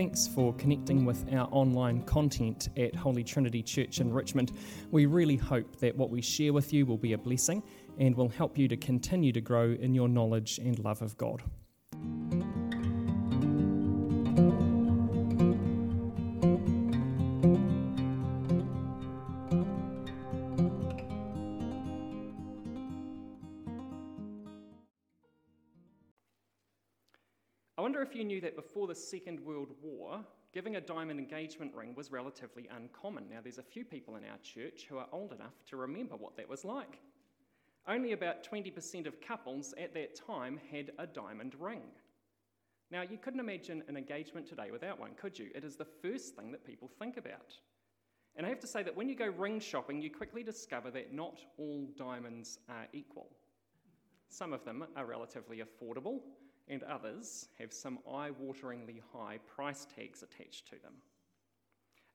Thanks for connecting with our online content at Holy Trinity Church in Richmond. We really hope that what we share with you will be a blessing and will help you to continue to grow in your knowledge and love of God. Second World War, giving a diamond engagement ring was relatively uncommon. Now, there's a few people in our church who are old enough to remember what that was like. Only about 20% of couples at that time had a diamond ring. Now, you couldn't imagine an engagement today without one, could you? It is the first thing that people think about. And I have to say that when you go ring shopping, you quickly discover that not all diamonds are equal. Some of them are relatively affordable, and others have some eye wateringly high price tags attached to them.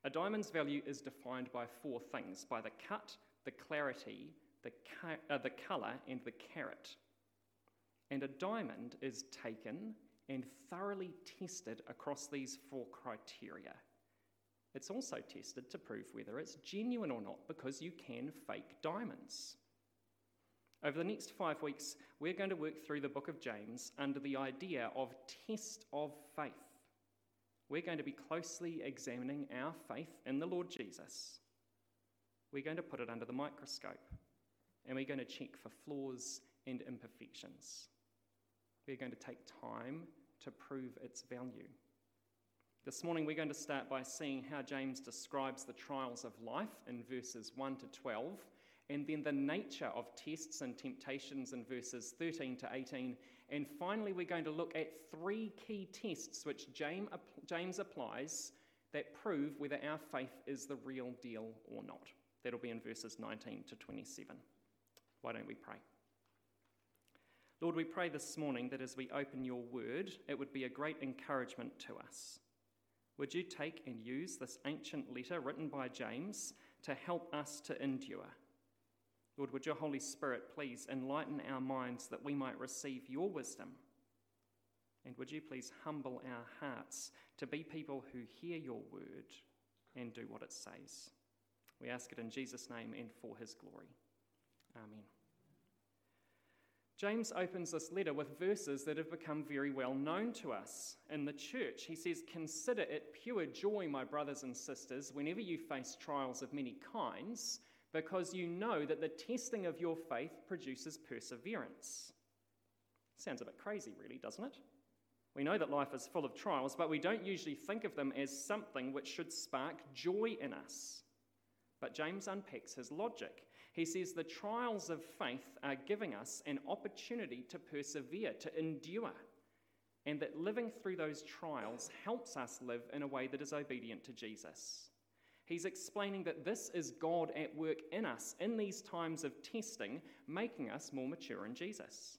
A diamond's value is defined by four things by the cut, the clarity, the, ca- uh, the colour, and the carat. And a diamond is taken and thoroughly tested across these four criteria. It's also tested to prove whether it's genuine or not because you can fake diamonds. Over the next five weeks, we're going to work through the book of James under the idea of test of faith. We're going to be closely examining our faith in the Lord Jesus. We're going to put it under the microscope and we're going to check for flaws and imperfections. We're going to take time to prove its value. This morning, we're going to start by seeing how James describes the trials of life in verses 1 to 12 and then the nature of tests and temptations in verses 13 to 18. And finally, we're going to look at three key tests which James applies that prove whether our faith is the real deal or not. That'll be in verses 19 to 27. Why don't we pray? Lord, we pray this morning that as we open your word, it would be a great encouragement to us. Would you take and use this ancient letter written by James to help us to endure? Lord, would your Holy Spirit please enlighten our minds that we might receive your wisdom? And would you please humble our hearts to be people who hear your word and do what it says? We ask it in Jesus' name and for his glory. Amen. James opens this letter with verses that have become very well known to us in the church. He says, Consider it pure joy, my brothers and sisters, whenever you face trials of many kinds because you know that the testing of your faith produces perseverance. Sounds a bit crazy, really, doesn't it? We know that life is full of trials, but we don't usually think of them as something which should spark joy in us. But James unpacks his logic. He says the trials of faith are giving us an opportunity to persevere, to endure, and that living through those trials helps us live in a way that is obedient to Jesus. He's explaining that this is God at work in us in these times of testing, making us more mature in Jesus.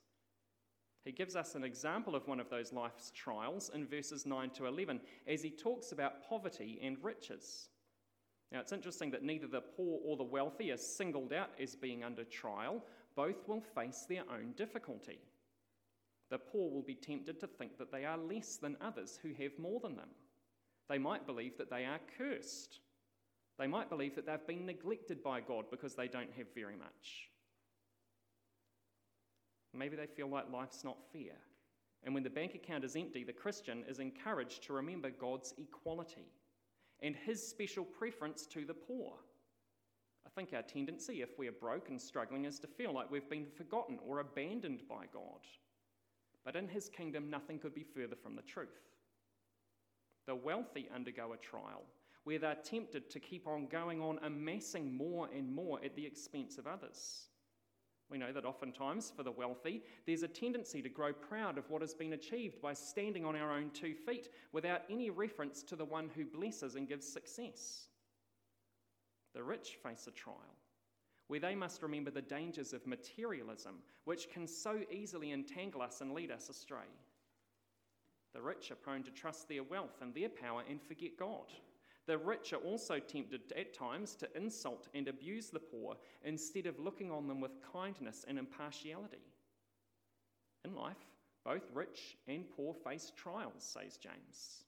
He gives us an example of one of those life's trials in verses 9 to 11 as he talks about poverty and riches. Now, it's interesting that neither the poor or the wealthy are singled out as being under trial, both will face their own difficulty. The poor will be tempted to think that they are less than others who have more than them. They might believe that they are cursed they might believe that they've been neglected by God because they don't have very much. Maybe they feel like life's not fair. And when the bank account is empty, the Christian is encouraged to remember God's equality and his special preference to the poor. I think our tendency, if we are broke and struggling, is to feel like we've been forgotten or abandoned by God. But in his kingdom, nothing could be further from the truth. The wealthy undergo a trial where they're tempted to keep on going on amassing more and more at the expense of others. We know that oftentimes for the wealthy, there's a tendency to grow proud of what has been achieved by standing on our own two feet without any reference to the one who blesses and gives success. The rich face a trial where they must remember the dangers of materialism, which can so easily entangle us and lead us astray. The rich are prone to trust their wealth and their power and forget God. The rich are also tempted at times to insult and abuse the poor instead of looking on them with kindness and impartiality. In life, both rich and poor face trials, says James.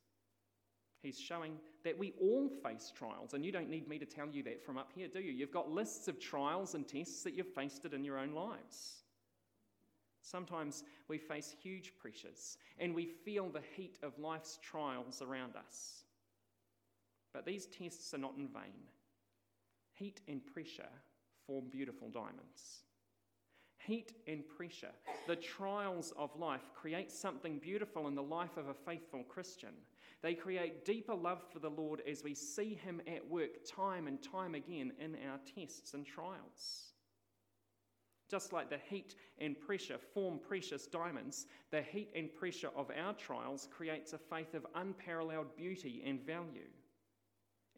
He's showing that we all face trials, and you don't need me to tell you that from up here, do you? You've got lists of trials and tests that you've faced it in your own lives. Sometimes we face huge pressures and we feel the heat of life's trials around us. But these tests are not in vain. Heat and pressure form beautiful diamonds. Heat and pressure, the trials of life, create something beautiful in the life of a faithful Christian. They create deeper love for the Lord as we see Him at work time and time again in our tests and trials. Just like the heat and pressure form precious diamonds, the heat and pressure of our trials creates a faith of unparalleled beauty and value.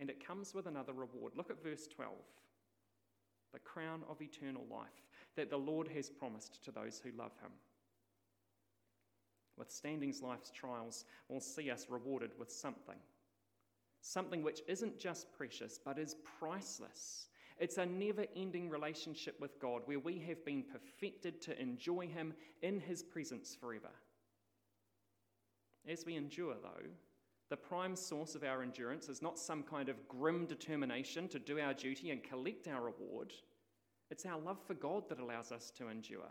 And it comes with another reward. Look at verse 12 the crown of eternal life that the Lord has promised to those who love him. Withstanding life's trials will see us rewarded with something. Something which isn't just precious, but is priceless. It's a never ending relationship with God where we have been perfected to enjoy Him in His presence forever. As we endure, though, the prime source of our endurance is not some kind of grim determination to do our duty and collect our reward. It's our love for God that allows us to endure.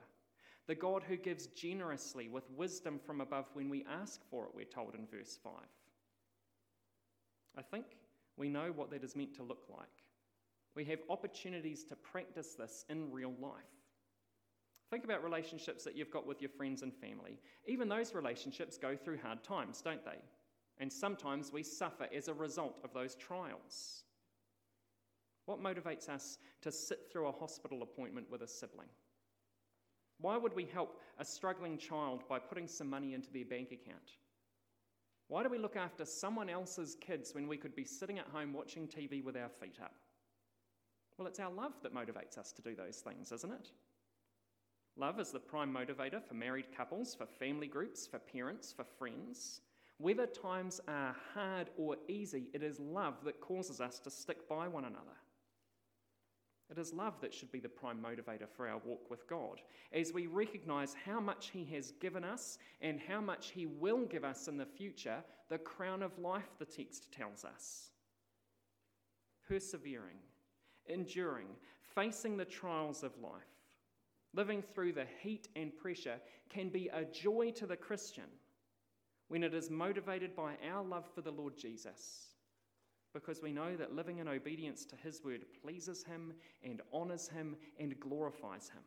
The God who gives generously with wisdom from above when we ask for it, we're told in verse 5. I think we know what that is meant to look like. We have opportunities to practice this in real life. Think about relationships that you've got with your friends and family. Even those relationships go through hard times, don't they? And sometimes we suffer as a result of those trials. What motivates us to sit through a hospital appointment with a sibling? Why would we help a struggling child by putting some money into their bank account? Why do we look after someone else's kids when we could be sitting at home watching TV with our feet up? Well, it's our love that motivates us to do those things, isn't it? Love is the prime motivator for married couples, for family groups, for parents, for friends. Whether times are hard or easy, it is love that causes us to stick by one another. It is love that should be the prime motivator for our walk with God, as we recognize how much He has given us and how much He will give us in the future, the crown of life, the text tells us. Persevering, enduring, facing the trials of life, living through the heat and pressure can be a joy to the Christian when it is motivated by our love for the Lord Jesus, because we know that living in obedience to His word pleases Him and honours Him and glorifies Him.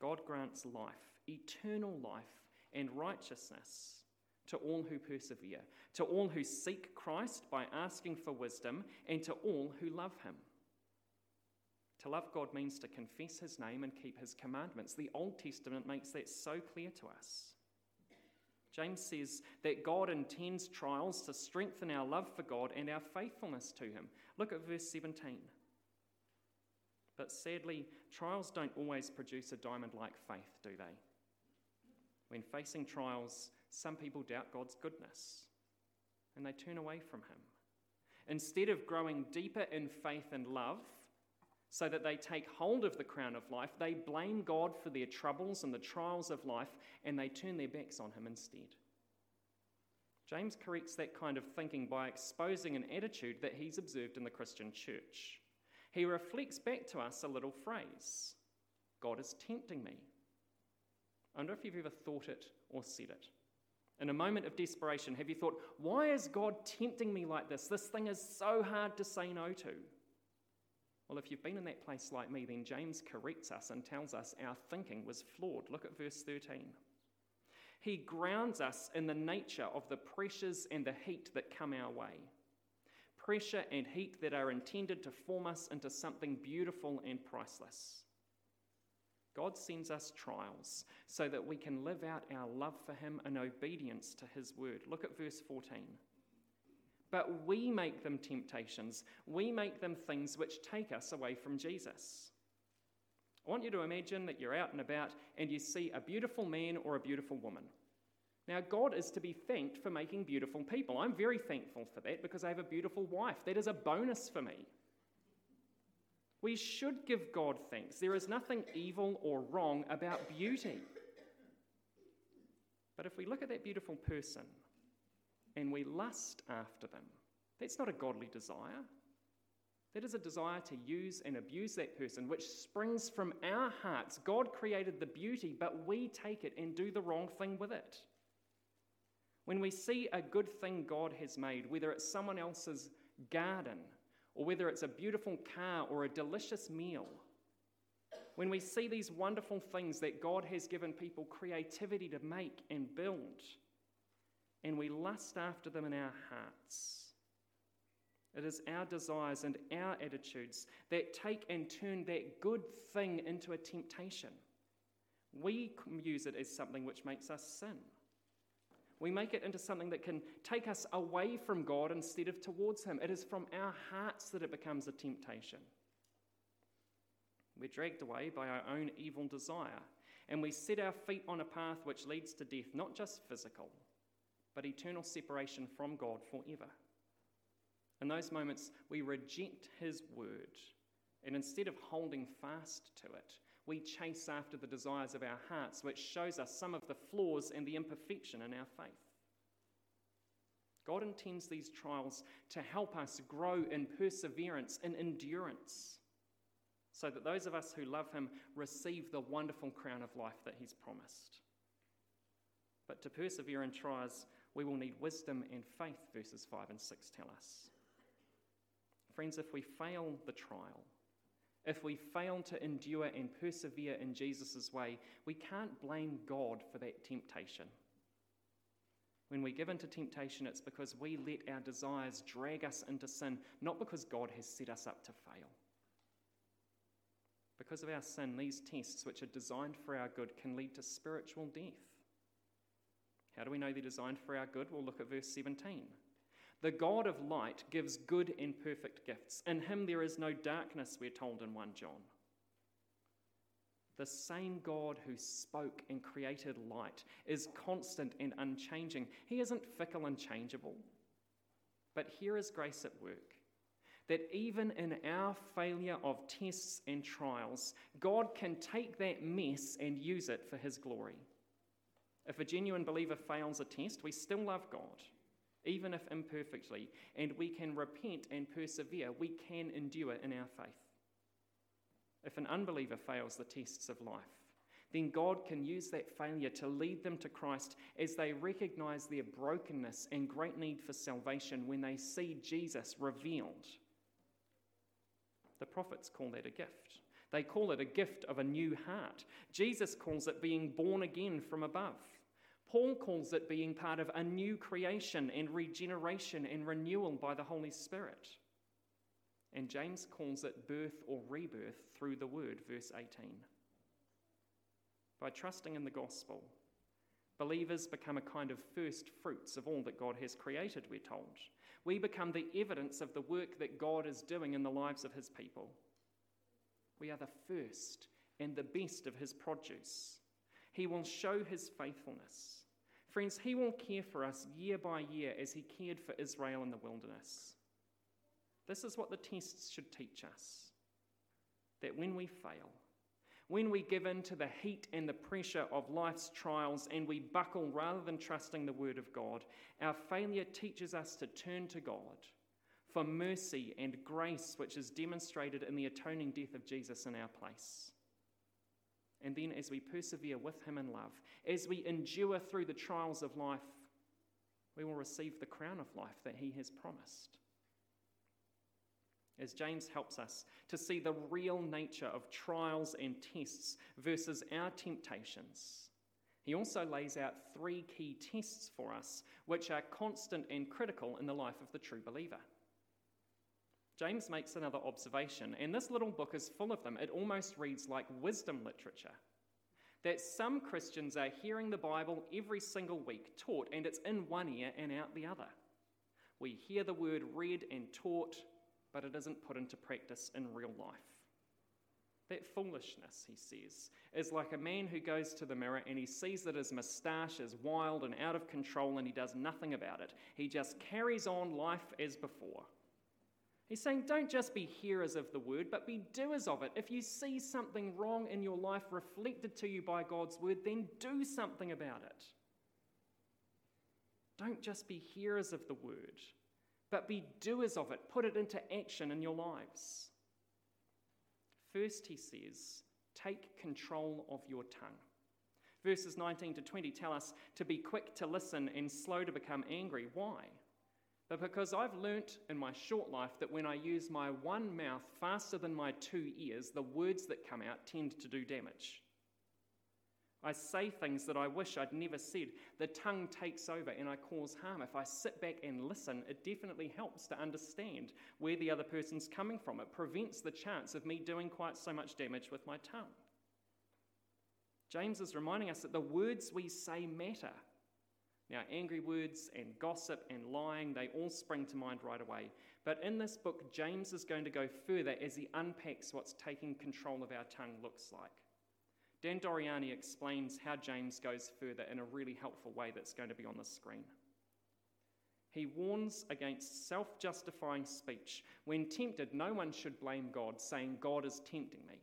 God grants life, eternal life, and righteousness to all who persevere, to all who seek Christ by asking for wisdom, and to all who love Him. To love God means to confess His name and keep His commandments. The Old Testament makes that so clear to us. James says that God intends trials to strengthen our love for God and our faithfulness to Him. Look at verse 17. But sadly, trials don't always produce a diamond like faith, do they? When facing trials, some people doubt God's goodness and they turn away from Him. Instead of growing deeper in faith and love, so that they take hold of the crown of life, they blame God for their troubles and the trials of life, and they turn their backs on Him instead. James corrects that kind of thinking by exposing an attitude that he's observed in the Christian church. He reflects back to us a little phrase God is tempting me. I wonder if you've ever thought it or said it. In a moment of desperation, have you thought, why is God tempting me like this? This thing is so hard to say no to. Well, if you've been in that place like me, then James corrects us and tells us our thinking was flawed. Look at verse 13. He grounds us in the nature of the pressures and the heat that come our way. Pressure and heat that are intended to form us into something beautiful and priceless. God sends us trials so that we can live out our love for Him in obedience to His word. Look at verse 14. But we make them temptations. We make them things which take us away from Jesus. I want you to imagine that you're out and about and you see a beautiful man or a beautiful woman. Now, God is to be thanked for making beautiful people. I'm very thankful for that because I have a beautiful wife. That is a bonus for me. We should give God thanks. There is nothing evil or wrong about beauty. But if we look at that beautiful person and we lust after them, that's not a godly desire. That is a desire to use and abuse that person, which springs from our hearts. God created the beauty, but we take it and do the wrong thing with it. When we see a good thing God has made, whether it's someone else's garden, or whether it's a beautiful car or a delicious meal, when we see these wonderful things that God has given people creativity to make and build, and we lust after them in our hearts, it is our desires and our attitudes that take and turn that good thing into a temptation. We use it as something which makes us sin. We make it into something that can take us away from God instead of towards Him. It is from our hearts that it becomes a temptation. We're dragged away by our own evil desire, and we set our feet on a path which leads to death, not just physical, but eternal separation from God forever. In those moments, we reject His word, and instead of holding fast to it, we chase after the desires of our hearts, which shows us some of the flaws and the imperfection in our faith. God intends these trials to help us grow in perseverance and endurance, so that those of us who love Him receive the wonderful crown of life that He's promised. But to persevere in trials, we will need wisdom and faith, verses 5 and 6 tell us. Friends, if we fail the trial, if we fail to endure and persevere in Jesus' way, we can't blame God for that temptation. When we give into temptation, it's because we let our desires drag us into sin, not because God has set us up to fail. Because of our sin, these tests, which are designed for our good, can lead to spiritual death. How do we know they're designed for our good? We'll look at verse 17. The God of light gives good and perfect gifts. In him there is no darkness, we're told in 1 John. The same God who spoke and created light is constant and unchanging. He isn't fickle and changeable. But here is grace at work that even in our failure of tests and trials, God can take that mess and use it for His glory. If a genuine believer fails a test, we still love God even if imperfectly, and we can repent and persevere. We can endure in our faith. If an unbeliever fails the tests of life, then God can use that failure to lead them to Christ as they recognize their brokenness and great need for salvation when they see Jesus revealed. The prophets call that a gift. They call it a gift of a new heart. Jesus calls it being born again from above. Paul calls it being part of a new creation and regeneration and renewal by the Holy Spirit. And James calls it birth or rebirth through the word, verse 18. By trusting in the gospel, believers become a kind of first fruits of all that God has created, we're told. We become the evidence of the work that God is doing in the lives of his people. We are the first and the best of his produce. He will show his faithfulness. Friends, he will care for us year by year as he cared for Israel in the wilderness. This is what the tests should teach us that when we fail, when we give in to the heat and the pressure of life's trials and we buckle rather than trusting the word of God, our failure teaches us to turn to God for mercy and grace, which is demonstrated in the atoning death of Jesus in our place. And then, as we persevere with Him in love, as we endure through the trials of life, we will receive the crown of life that He has promised. As James helps us to see the real nature of trials and tests versus our temptations, he also lays out three key tests for us, which are constant and critical in the life of the true believer. James makes another observation, and this little book is full of them. It almost reads like wisdom literature. That some Christians are hearing the Bible every single week taught, and it's in one ear and out the other. We hear the word read and taught, but it isn't put into practice in real life. That foolishness, he says, is like a man who goes to the mirror and he sees that his moustache is wild and out of control and he does nothing about it. He just carries on life as before. He's saying, don't just be hearers of the word, but be doers of it. If you see something wrong in your life reflected to you by God's word, then do something about it. Don't just be hearers of the word, but be doers of it. Put it into action in your lives. First, he says, take control of your tongue. Verses 19 to 20 tell us to be quick to listen and slow to become angry. Why? But because I've learnt in my short life that when I use my one mouth faster than my two ears, the words that come out tend to do damage. I say things that I wish I'd never said. The tongue takes over and I cause harm. If I sit back and listen, it definitely helps to understand where the other person's coming from. It prevents the chance of me doing quite so much damage with my tongue. James is reminding us that the words we say matter. Now, angry words and gossip and lying, they all spring to mind right away. But in this book, James is going to go further as he unpacks what's taking control of our tongue looks like. Dan Doriani explains how James goes further in a really helpful way that's going to be on the screen. He warns against self justifying speech. When tempted, no one should blame God, saying, God is tempting me.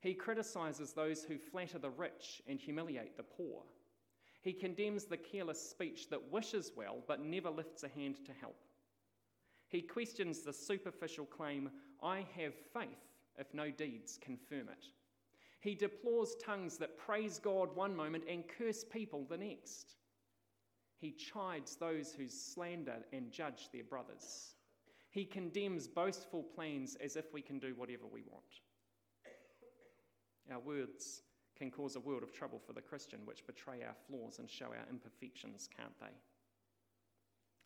He criticizes those who flatter the rich and humiliate the poor. He condemns the careless speech that wishes well but never lifts a hand to help. He questions the superficial claim, I have faith, if no deeds confirm it. He deplores tongues that praise God one moment and curse people the next. He chides those who slander and judge their brothers. He condemns boastful plans as if we can do whatever we want. Our words can cause a world of trouble for the Christian, which betray our flaws and show our imperfections, can't they?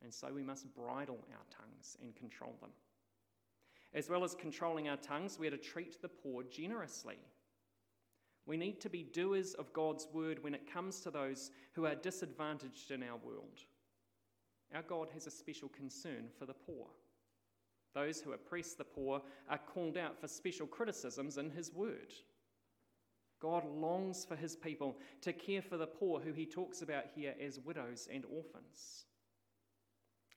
And so we must bridle our tongues and control them. As well as controlling our tongues, we are to treat the poor generously. We need to be doers of God's word when it comes to those who are disadvantaged in our world. Our God has a special concern for the poor. Those who oppress the poor are called out for special criticisms in His word. God longs for his people to care for the poor, who he talks about here as widows and orphans.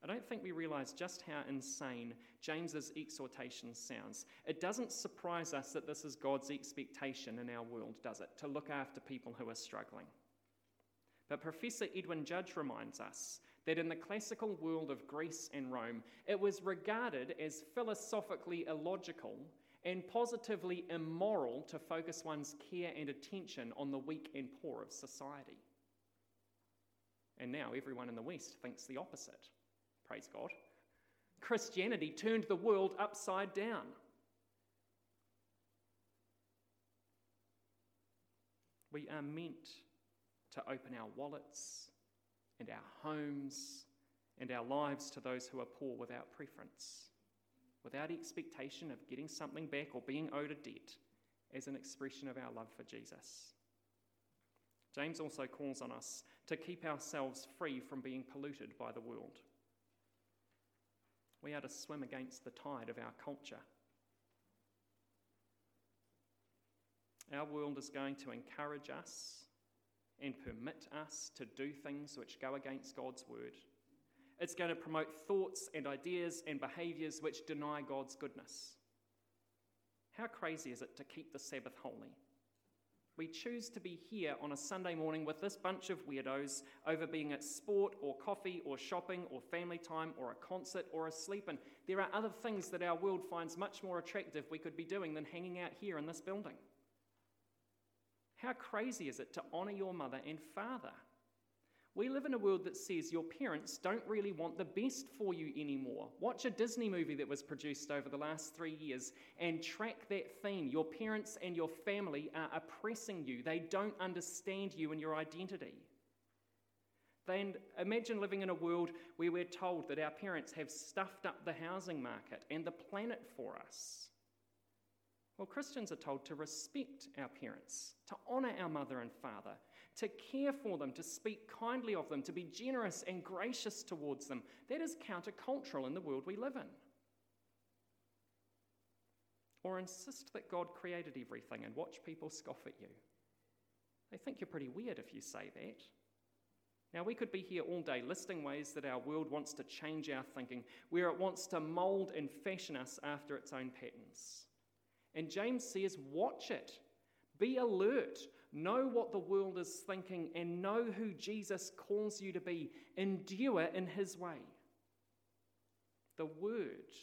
I don't think we realize just how insane James's exhortation sounds. It doesn't surprise us that this is God's expectation in our world, does it? To look after people who are struggling. But Professor Edwin Judge reminds us that in the classical world of Greece and Rome, it was regarded as philosophically illogical and positively immoral to focus one's care and attention on the weak and poor of society. And now everyone in the West thinks the opposite. Praise God. Christianity turned the world upside down. We are meant to open our wallets and our homes and our lives to those who are poor without preference without expectation of getting something back or being owed a debt as an expression of our love for Jesus. James also calls on us to keep ourselves free from being polluted by the world. We are to swim against the tide of our culture. Our world is going to encourage us and permit us to do things which go against God's word. It's going to promote thoughts and ideas and behaviors which deny God's goodness. How crazy is it to keep the Sabbath holy? We choose to be here on a Sunday morning with this bunch of weirdos over being at sport or coffee or shopping or family time or a concert or a sleep-in. There are other things that our world finds much more attractive we could be doing than hanging out here in this building. How crazy is it to honour your mother and father? We live in a world that says your parents don't really want the best for you anymore. Watch a Disney movie that was produced over the last three years and track that theme. Your parents and your family are oppressing you, they don't understand you and your identity. Then imagine living in a world where we're told that our parents have stuffed up the housing market and the planet for us. Well, Christians are told to respect our parents, to honour our mother and father, to care for them, to speak kindly of them, to be generous and gracious towards them. That is countercultural in the world we live in. Or insist that God created everything and watch people scoff at you. They think you're pretty weird if you say that. Now, we could be here all day listing ways that our world wants to change our thinking, where it wants to mould and fashion us after its own patterns. And James says, watch it. Be alert. Know what the world is thinking and know who Jesus calls you to be. Endure in his way. The word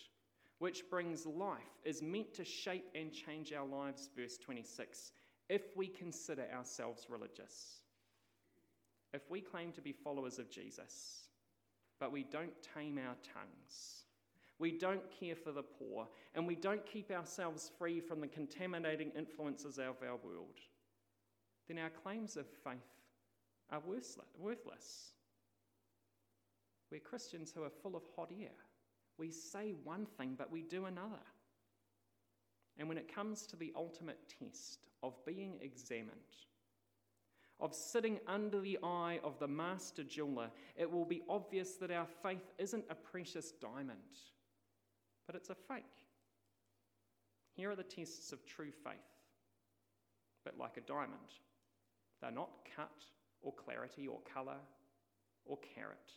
which brings life is meant to shape and change our lives, verse 26, if we consider ourselves religious. If we claim to be followers of Jesus, but we don't tame our tongues, we don't care for the poor, and we don't keep ourselves free from the contaminating influences of our world, then our claims of faith are worthless. We're Christians who are full of hot air. We say one thing, but we do another. And when it comes to the ultimate test of being examined, of sitting under the eye of the master jeweler, it will be obvious that our faith isn't a precious diamond, but it's a fake. Here are the tests of true faith. But like a diamond, they're not cut or clarity or colour or carat.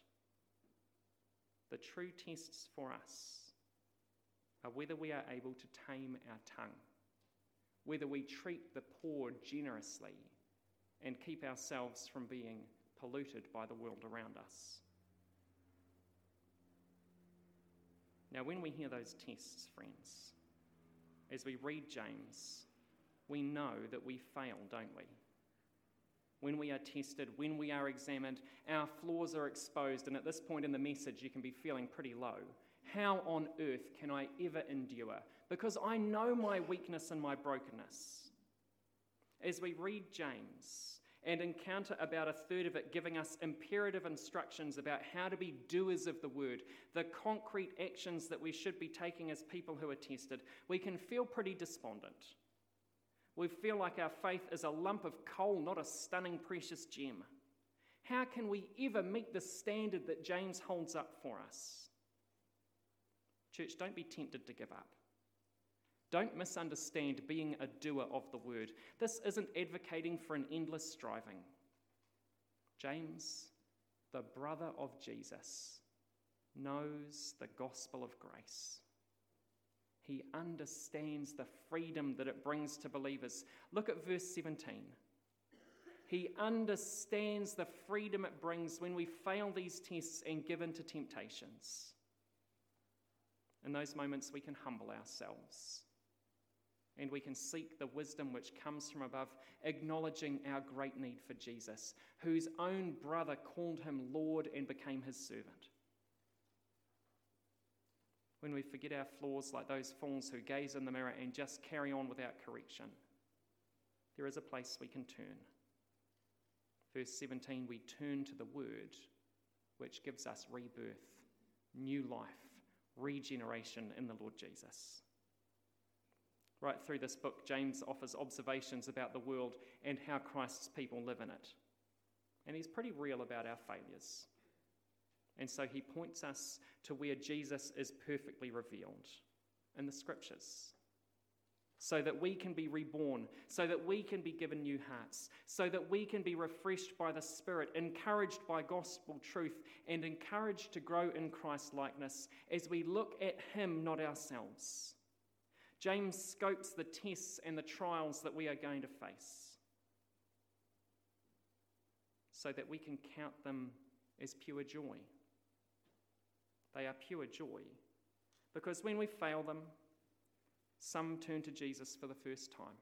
The true tests for us are whether we are able to tame our tongue, whether we treat the poor generously and keep ourselves from being polluted by the world around us. Now, when we hear those tests, friends, as we read James, we know that we fail, don't we? When we are tested, when we are examined, our flaws are exposed, and at this point in the message, you can be feeling pretty low. How on earth can I ever endure? Because I know my weakness and my brokenness. As we read James and encounter about a third of it giving us imperative instructions about how to be doers of the word, the concrete actions that we should be taking as people who are tested, we can feel pretty despondent. We feel like our faith is a lump of coal, not a stunning, precious gem. How can we ever meet the standard that James holds up for us? Church, don't be tempted to give up. Don't misunderstand being a doer of the word. This isn't advocating for an endless striving. James, the brother of Jesus, knows the gospel of grace. He understands the freedom that it brings to believers. Look at verse 17. He understands the freedom it brings when we fail these tests and give in to temptations. In those moments, we can humble ourselves and we can seek the wisdom which comes from above, acknowledging our great need for Jesus, whose own brother called him Lord and became his servant when we forget our flaws like those fools who gaze in the mirror and just carry on without correction, there is a place we can turn. Verse 17, we turn to the Word, which gives us rebirth, new life, regeneration in the Lord Jesus. Right through this book, James offers observations about the world and how Christ's people live in it. And he's pretty real about our failures. And so he points us to where Jesus is perfectly revealed in the scriptures. So that we can be reborn, so that we can be given new hearts, so that we can be refreshed by the Spirit, encouraged by gospel truth, and encouraged to grow in Christ likeness as we look at Him, not ourselves. James scopes the tests and the trials that we are going to face so that we can count them as pure joy. They are pure joy. Because when we fail them, some turn to Jesus for the first time,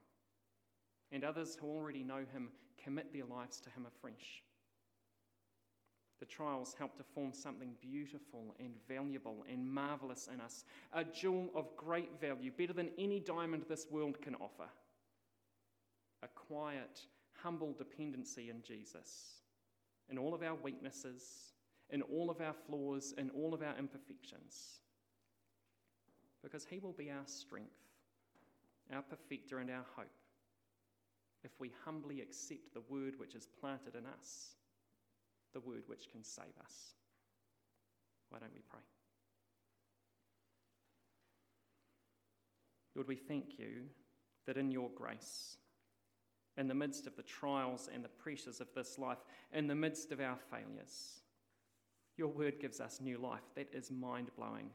and others who already know him commit their lives to him afresh. The trials help to form something beautiful and valuable and marvelous in us, a jewel of great value, better than any diamond this world can offer. A quiet, humble dependency in Jesus, in all of our weaknesses, in all of our flaws, in all of our imperfections. Because He will be our strength, our perfecter, and our hope if we humbly accept the word which is planted in us, the word which can save us. Why don't we pray? Lord, we thank you that in your grace, in the midst of the trials and the pressures of this life, in the midst of our failures, your word gives us new life. That is mind blowing.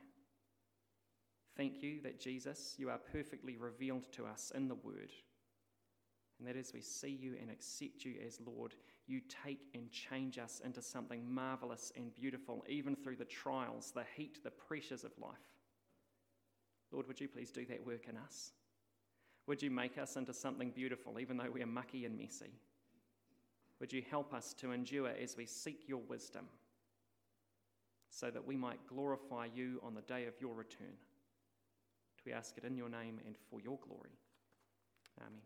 Thank you that Jesus, you are perfectly revealed to us in the word. And that as we see you and accept you as Lord, you take and change us into something marvelous and beautiful, even through the trials, the heat, the pressures of life. Lord, would you please do that work in us? Would you make us into something beautiful, even though we are mucky and messy? Would you help us to endure as we seek your wisdom, so that we might glorify you on the day of your return? We ask it in your name and for your glory. Amen.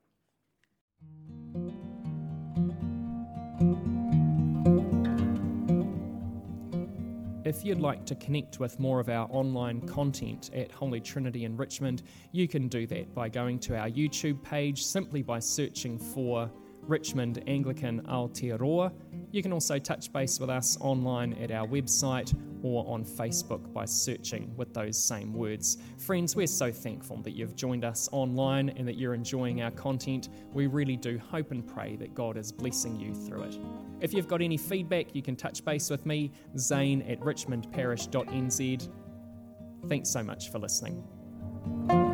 If you'd like to connect with more of our online content at Holy Trinity in Richmond, you can do that by going to our YouTube page simply by searching for Richmond Anglican Aotearoa. You can also touch base with us online at our website or on Facebook by searching with those same words. Friends, we're so thankful that you've joined us online and that you're enjoying our content. We really do hope and pray that God is blessing you through it. If you've got any feedback, you can touch base with me, Zane at richmondparish.nz. Thanks so much for listening.